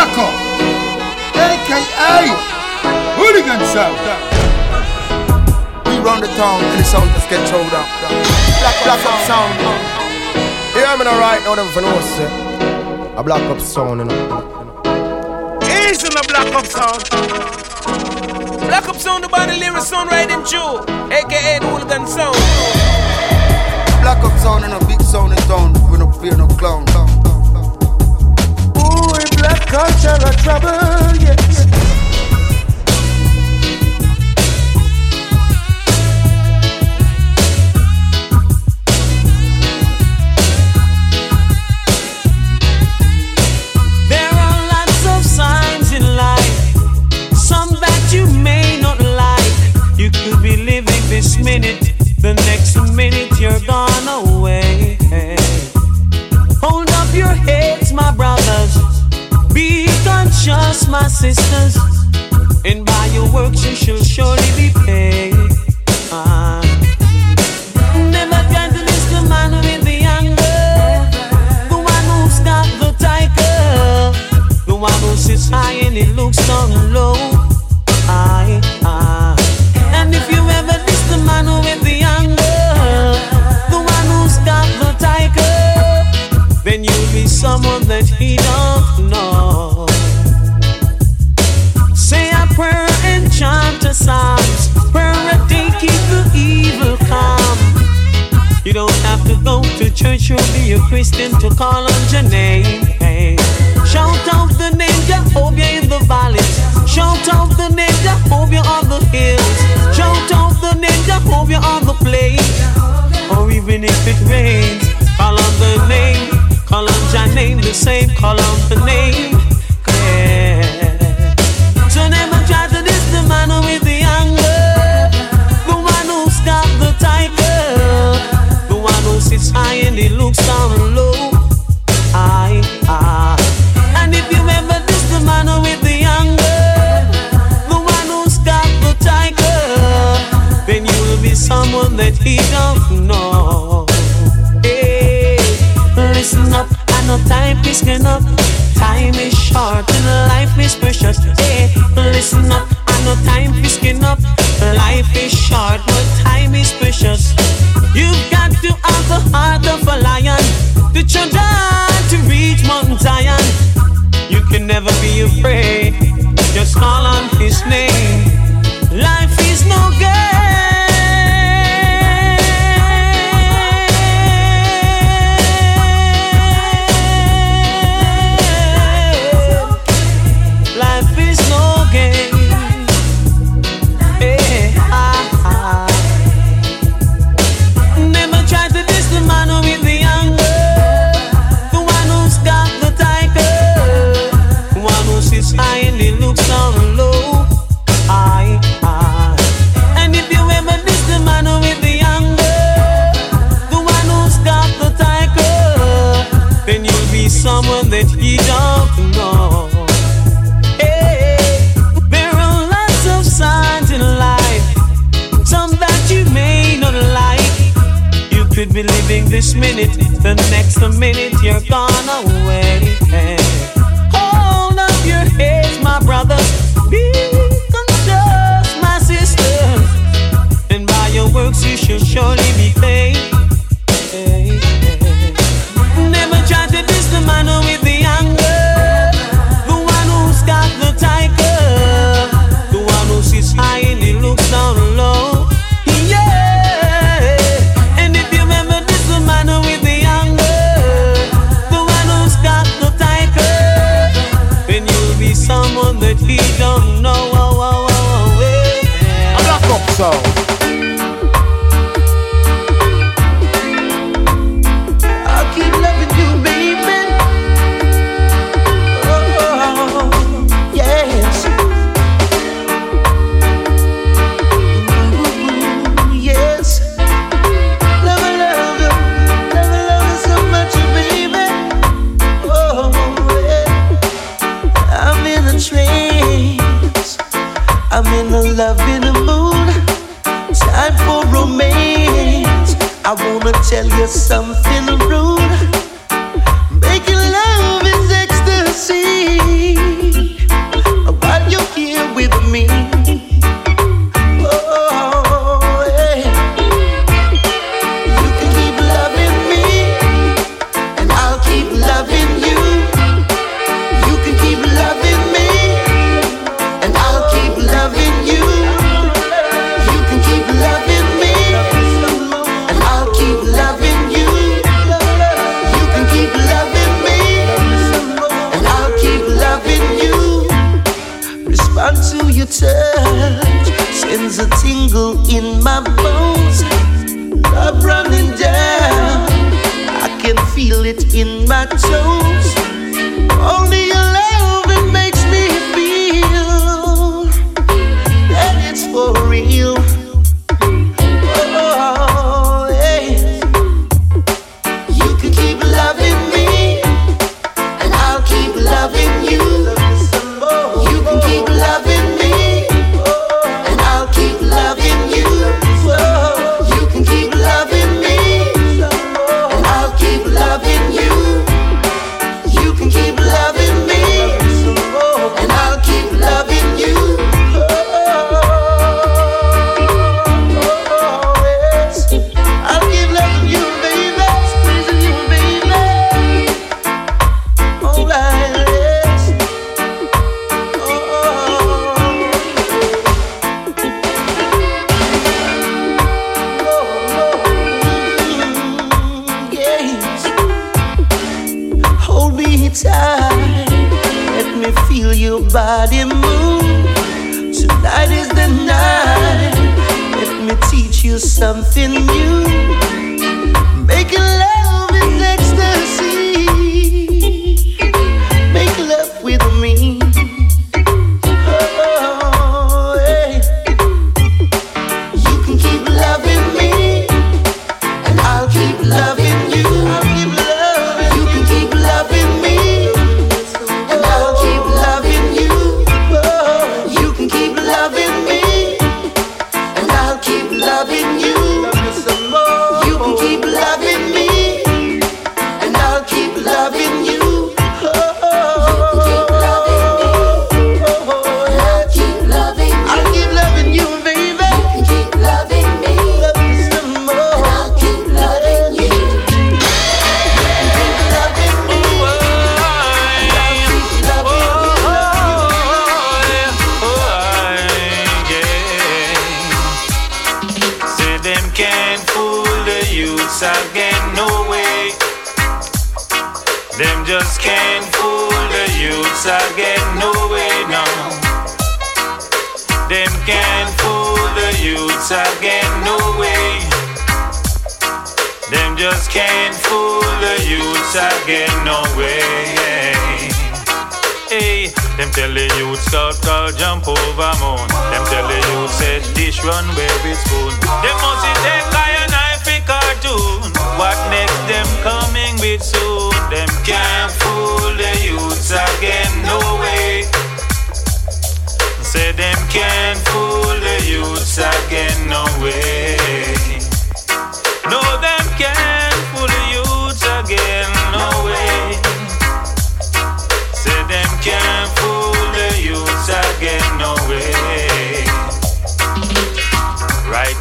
Blacko, aka Hooligan Sound. We run the town and the sound just get thrown down. Black, black up sound. You hear me now right now, them for no say. A black up sound, you know. Easy in the black up sound. Black up sound about the lyrics sound riding through, aka the hooligan sound. Black up sound and a big sound in town. We no fear no clown. Could be living this minute, the next minute you're gone away. Be conscious, my sisters. And by your works you shall surely be paid. Ah. Never the man with the anger. The one got the tiger. The one who high and looks down low. That he don't know. Say a prayer and chant a psalms. Prayer a day keep the evil calm. You don't have to go to church or be a Christian to call on your name. Hey. Shout out the name Jehovah in the valleys. Shout out the name Jehovah on the hills. Shout out the name Jehovah on the plain. Or even if it rains, call on the name. On your name the same. Call on the name. Yeah. So never try to diss the man with the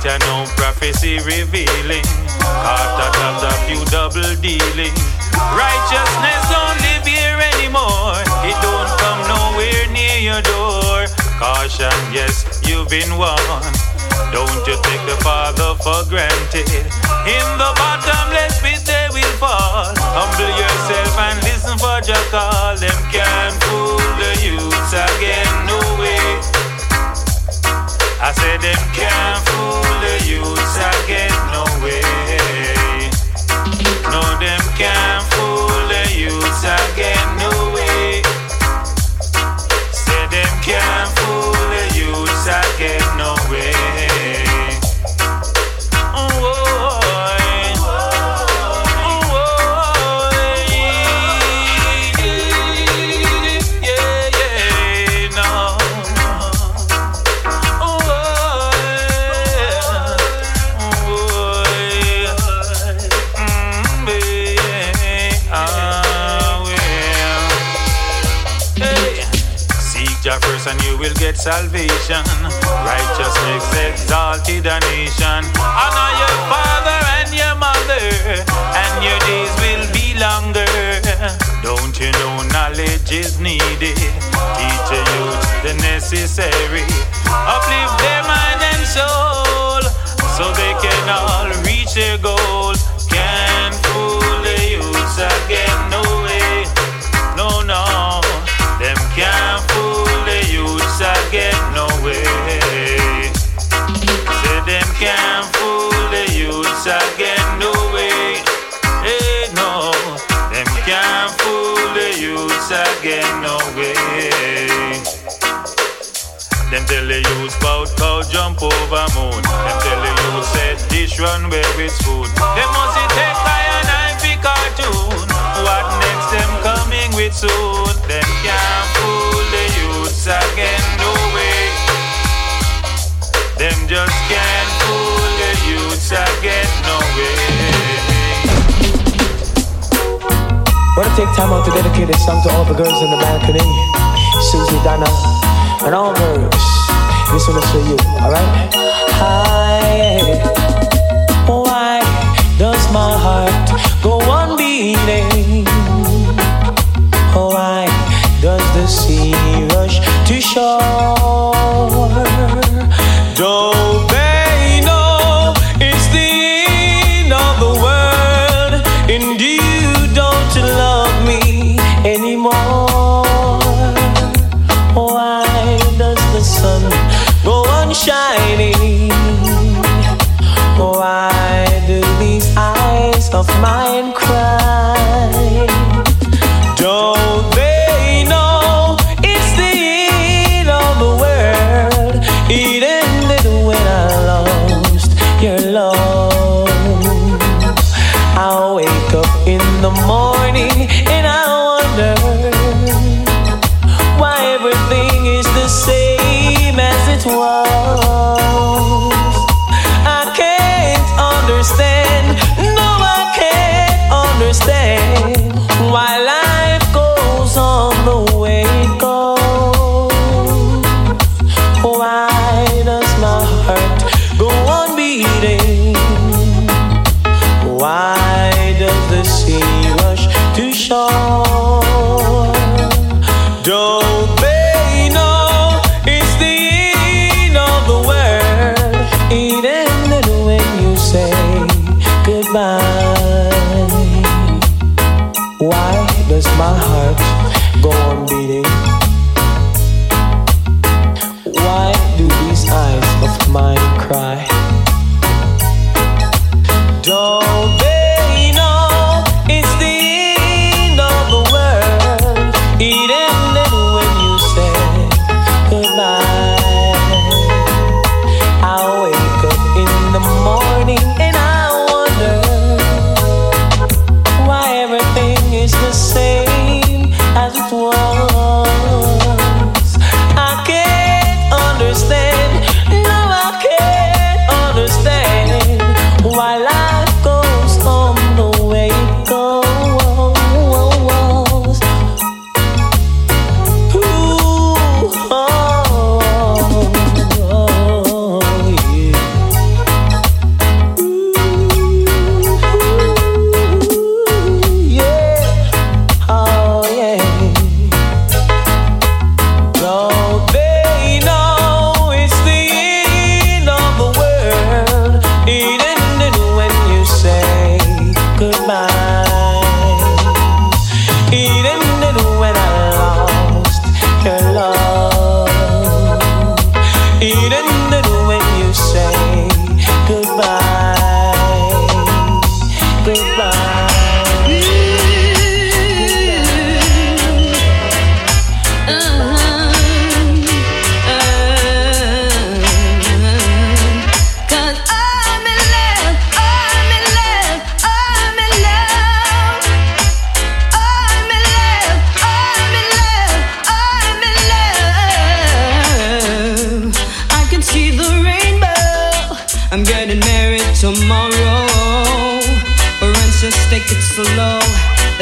ya know prophecy revealing. After times a few double dealing. Righteousness don't live here anymore. It don't come nowhere near your door. Caution, yes, you've been warned. Don't you take the Father for granted. In the bottomless pit they will fall. Humble yourself and listen for your call. Them can't fool the youths again, no way. I say them can't fool the youths, again no way. No, them can't fool the youths, again no way. Say them can't get salvation. Righteousness exalted a nation. Honor your father and your mother, and your days will be longer. Don't you know knowledge is needed? Teach a youth the necessary. Uplift their mind and soul, so they can all reach their goal. Can't fool the youths again. over moon. Them tell the youth, said this run where it's food. They must be take by a knife cartoon. What next them coming with soon? Them can't fool the youths again, no way. Them just can't fool the youths again, no way. Wanna take time out to dedicate a song to all the girls in the eh? balcony, Susie, Donna, and all girls. This one is for you, alright? Hi, why does my heart go on beating? Why does the sea rush to shore?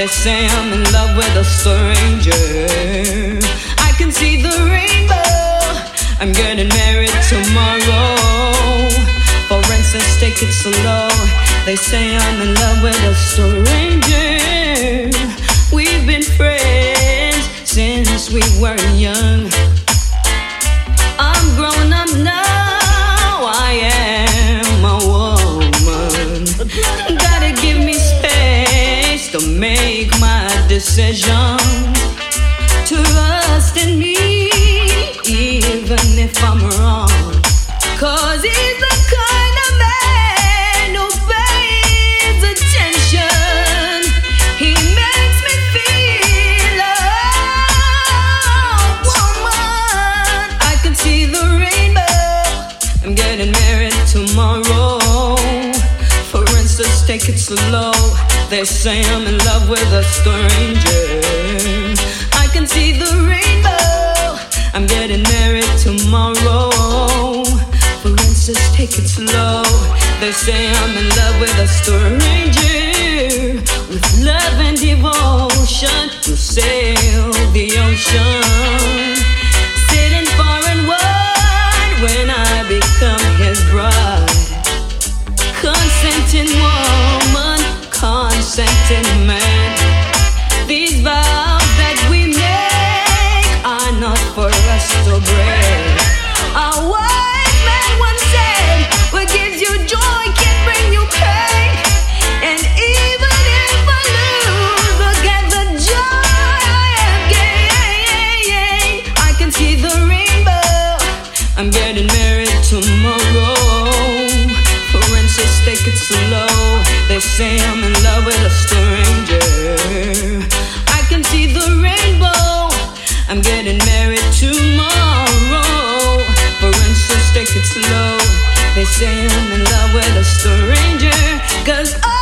they say I'm in love with a stranger. I can see the rainbow. I'm getting married tomorrow. For instance, take it slow. They say I'm in love with a stranger. We've been friends since we were young. decision to trust in me, even if I'm wrong. Cause he's the They say I'm in love with a stranger. I can see the rainbow. I'm getting married tomorrow. For take it slow. They say I'm in love with a stranger. With love and devotion, you sail the ocean. sanctity. They say I'm in love with a stranger. I can see the rainbow. I'm getting married tomorrow. For instance, take it slow. They say I'm in love with a stranger. Cause I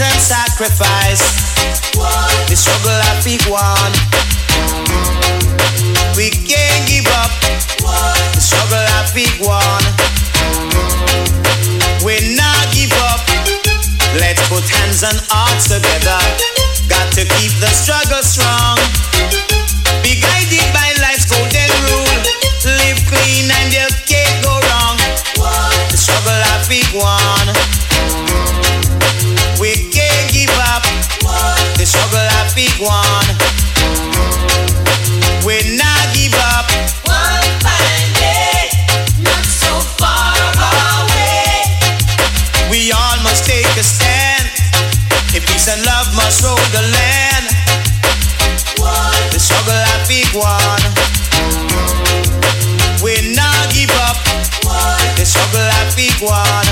and sacrifice. The struggle have to go. We can't give up. The struggle have to go on. We not give up. Let's put hands and hearts together. Got to keep the struggle strong. Be guided by life's golden rule. Live clean and you can't go wrong. The struggle have big one. Struggle have big one. We not give up. One fine day, not so far away. We all must take a stand. If peace and love must rule the land. one. The struggle have big one. We not give up. one. The struggle have big one.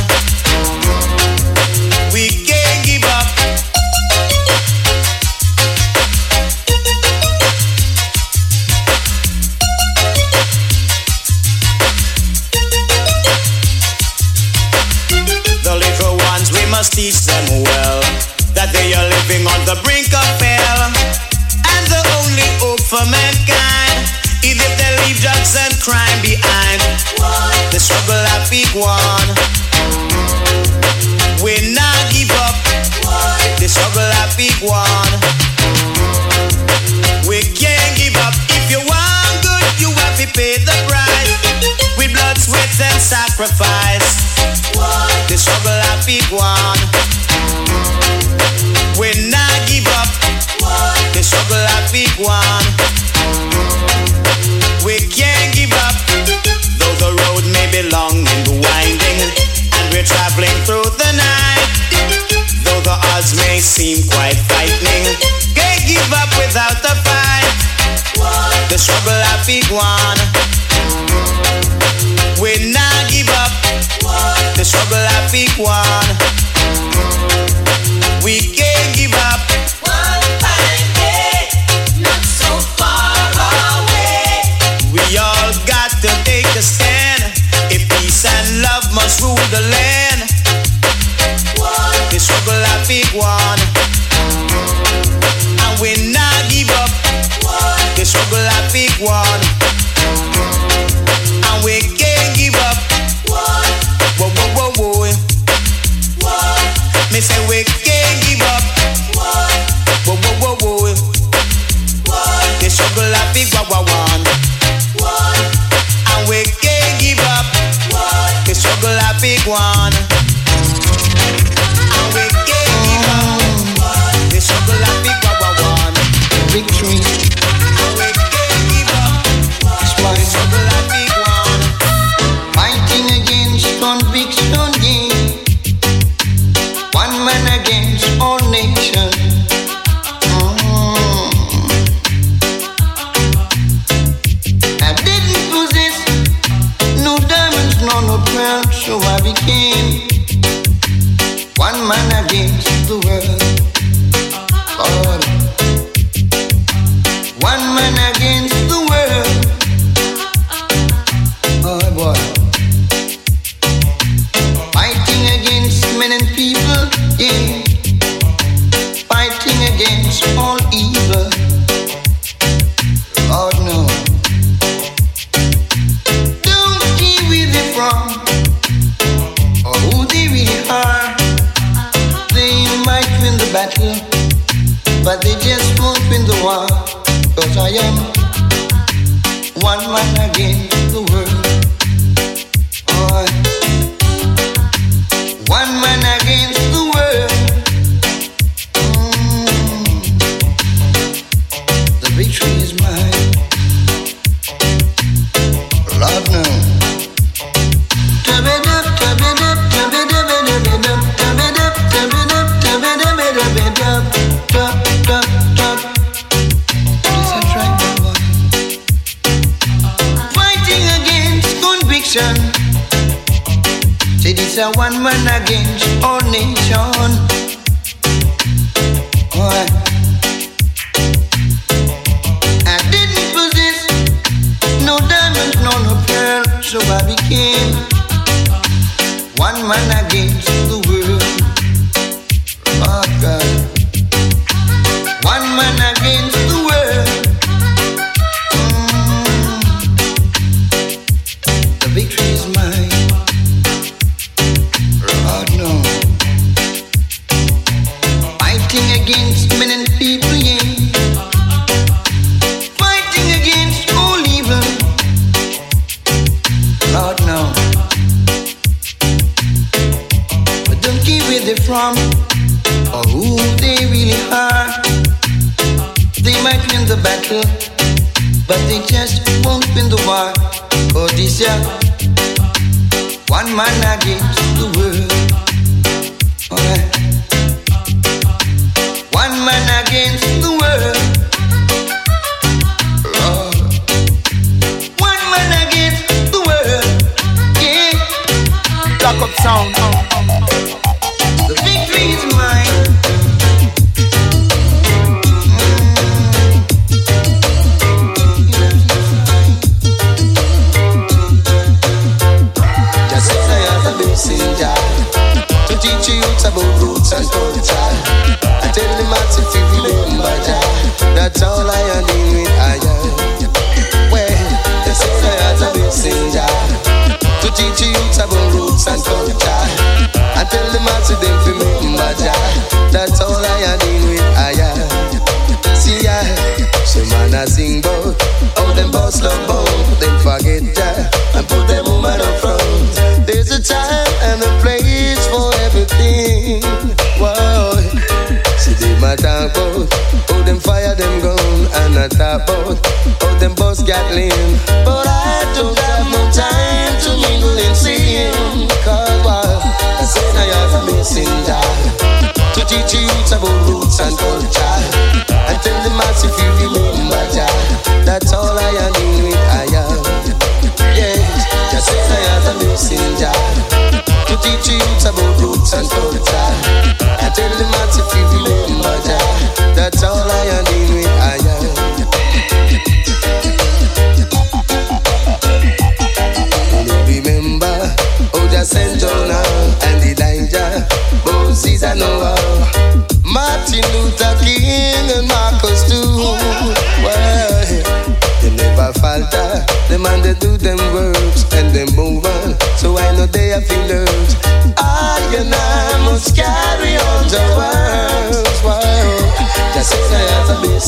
Big one. We not give up. The struggle have big one. We can't give up. If you want good, you have to pay the price. With blood, sweat, and sacrifice. The struggle have big one. We not give up. The struggle have big one. We can't give up. Though the road may be long seem quite frightening, can't give up without a fight. The struggle have big one. We not give up. The struggle have big one. We can't give up. One fine day, not so far away. We all got to take a stand. If peace and love must rule the land, the struggle a big one. And we not give up. The struggle a big one. both, both them both got lean. But I don't have no time to mingle and see him. Cause well, I said I have missing time to teach you about roots and culture and tell them the massive you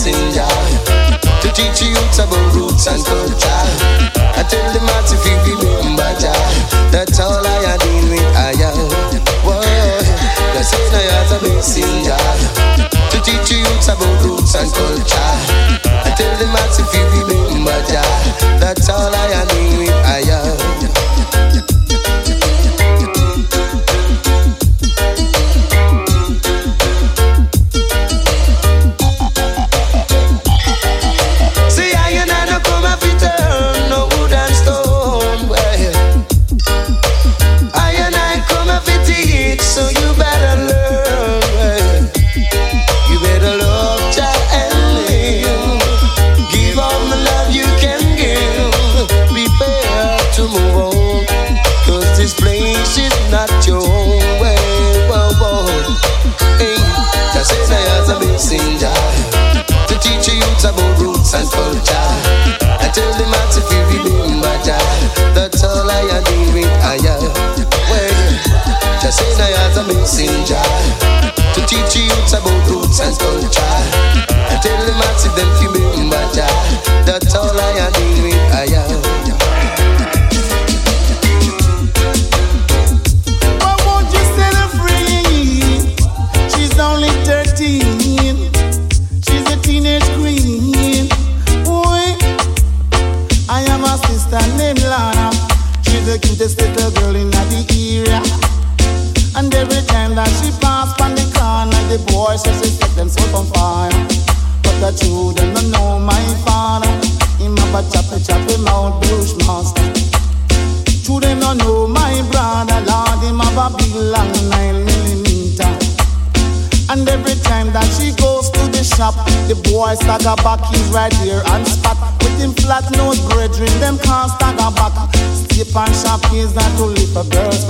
passing to teach you about roots and culture. I tell them how to feel remember Jah. That's all I deal with I am. Whoa, they say I a blessing to teach you about roots and culture. I tell them how to feel remember Jah. That's all I need. stagger back, he's right here and spot. With him flat nose brethren, them can't stagger back. Step and sharp keys not to lift a girl's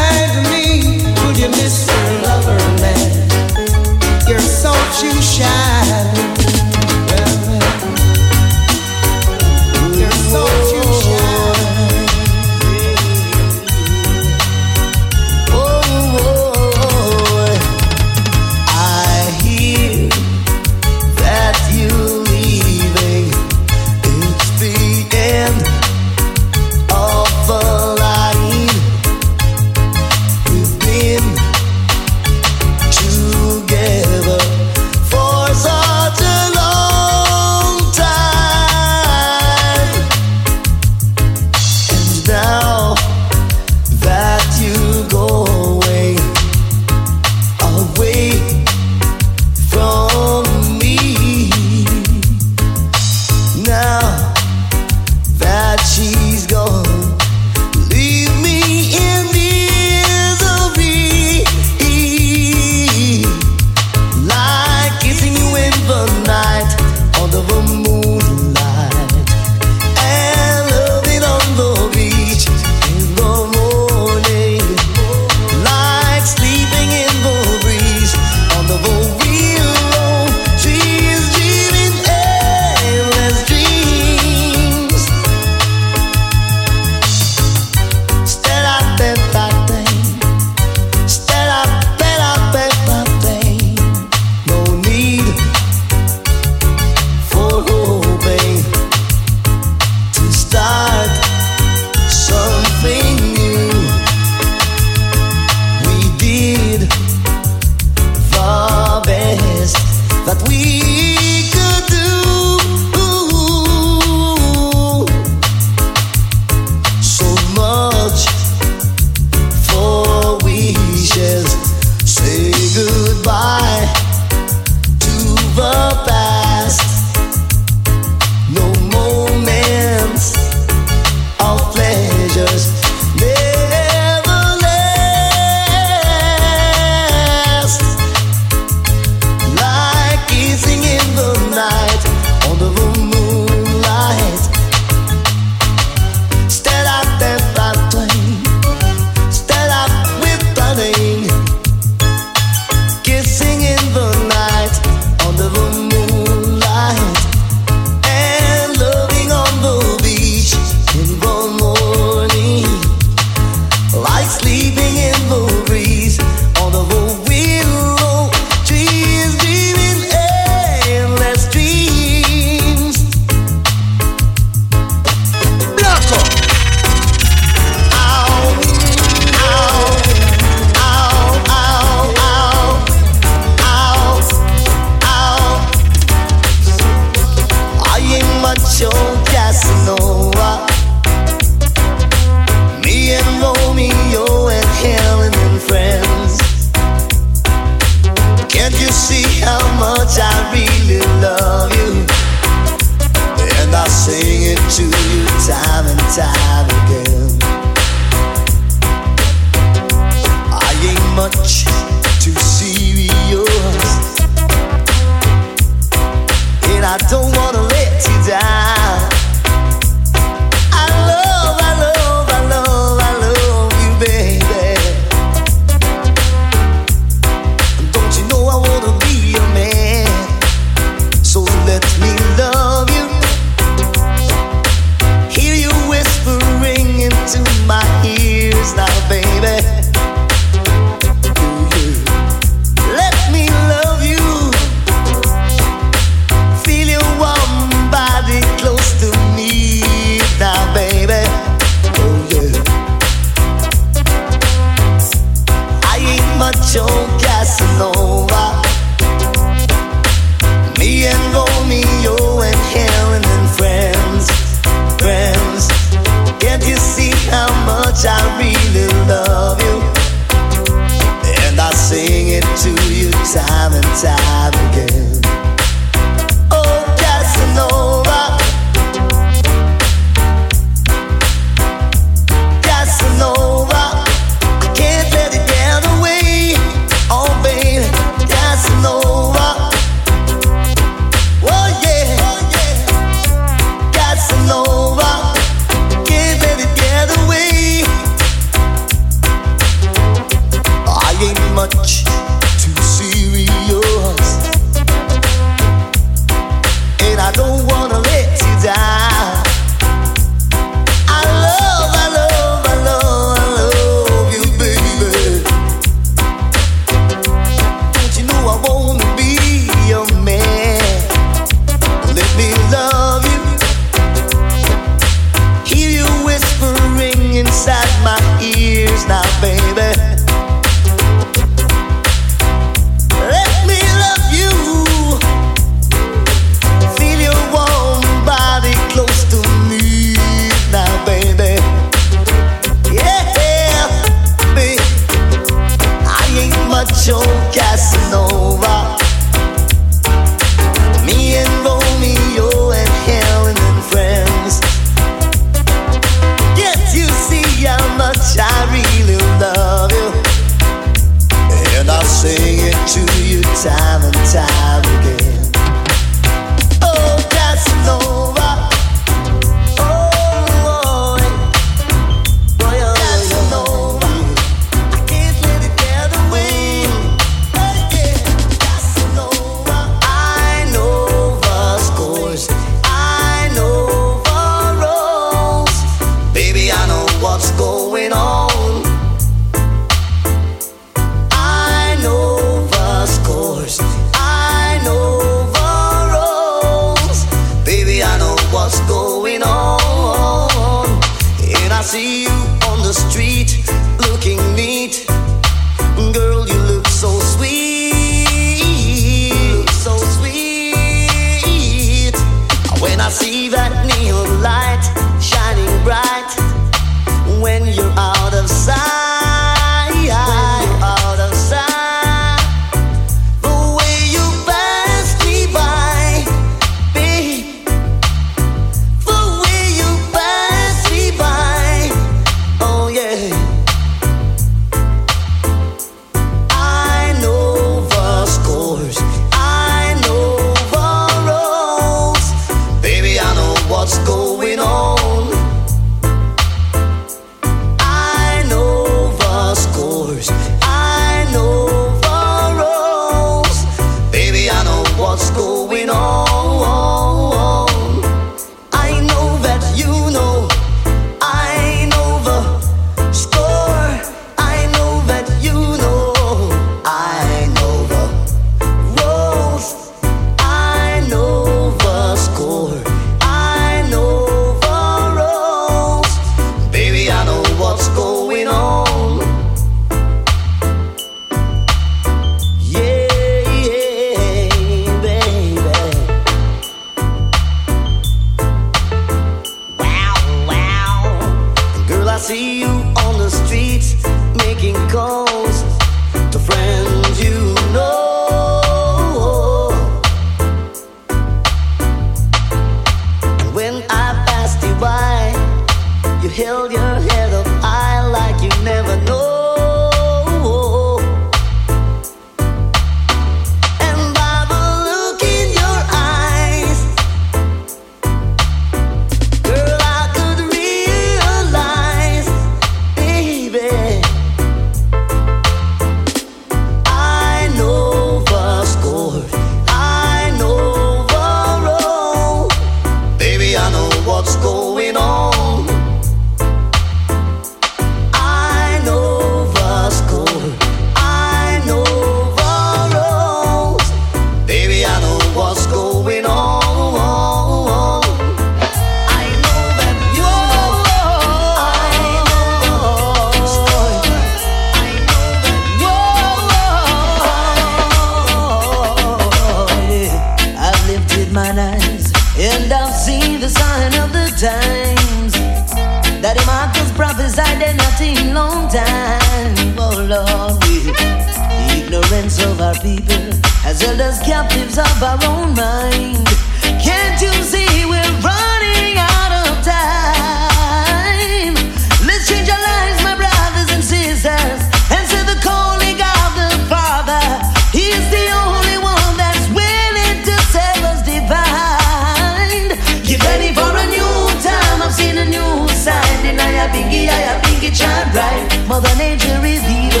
Mother Nature is evil,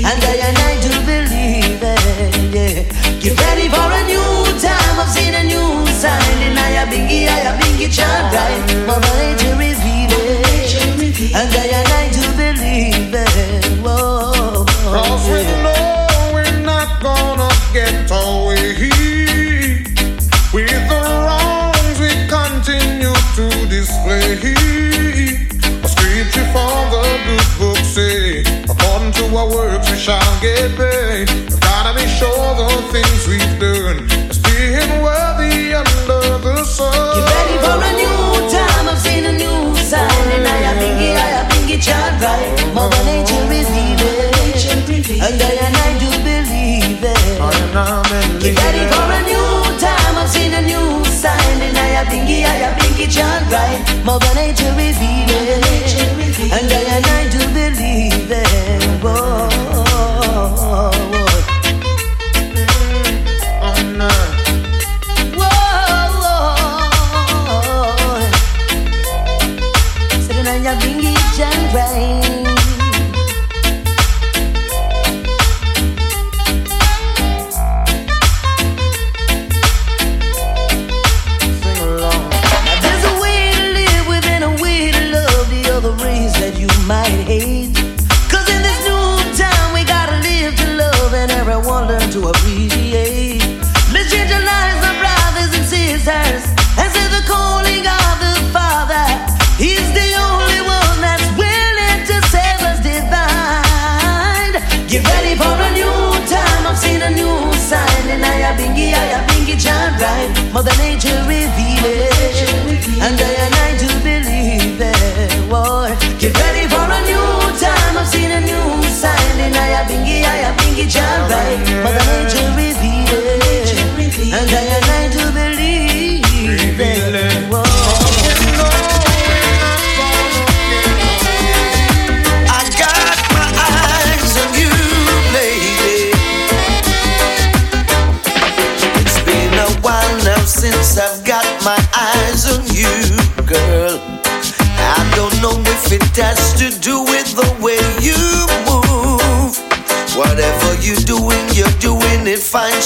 and I and I do believe it. Yeah. Get ready for a new time. I've seen a new sign, and I a bingy, I a bingy child. Right? get paid. I've gotta be sure the things we've done is being worthy under the sun. Get ready for a new time. I've seen a new sign, and I am thinking, I am thinking, child, right. Mother nature is evil, and I and I do believe it. I am now Get ready for a new time. I've seen a new sign, and I am thinking, I am thinking, child, right. Mother nature is evil, and I and I do believe it. Whoa. Mother Nature reveals.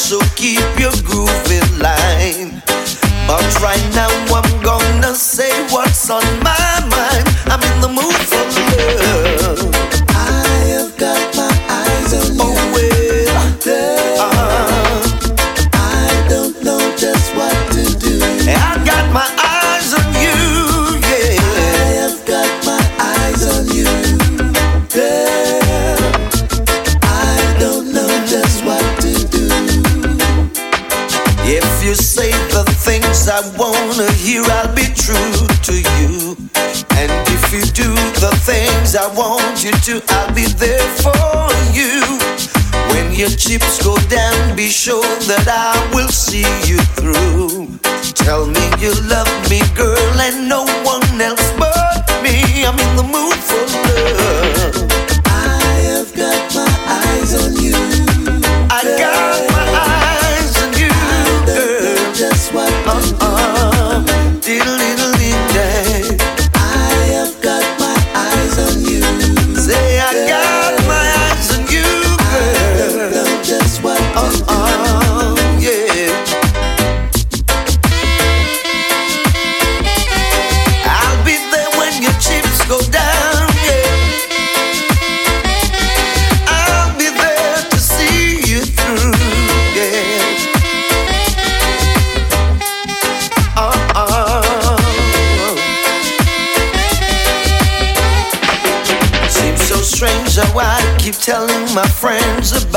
So keep your groove in line. But right now, to, I'll be there for you. When your chips go down, be sure that I my friends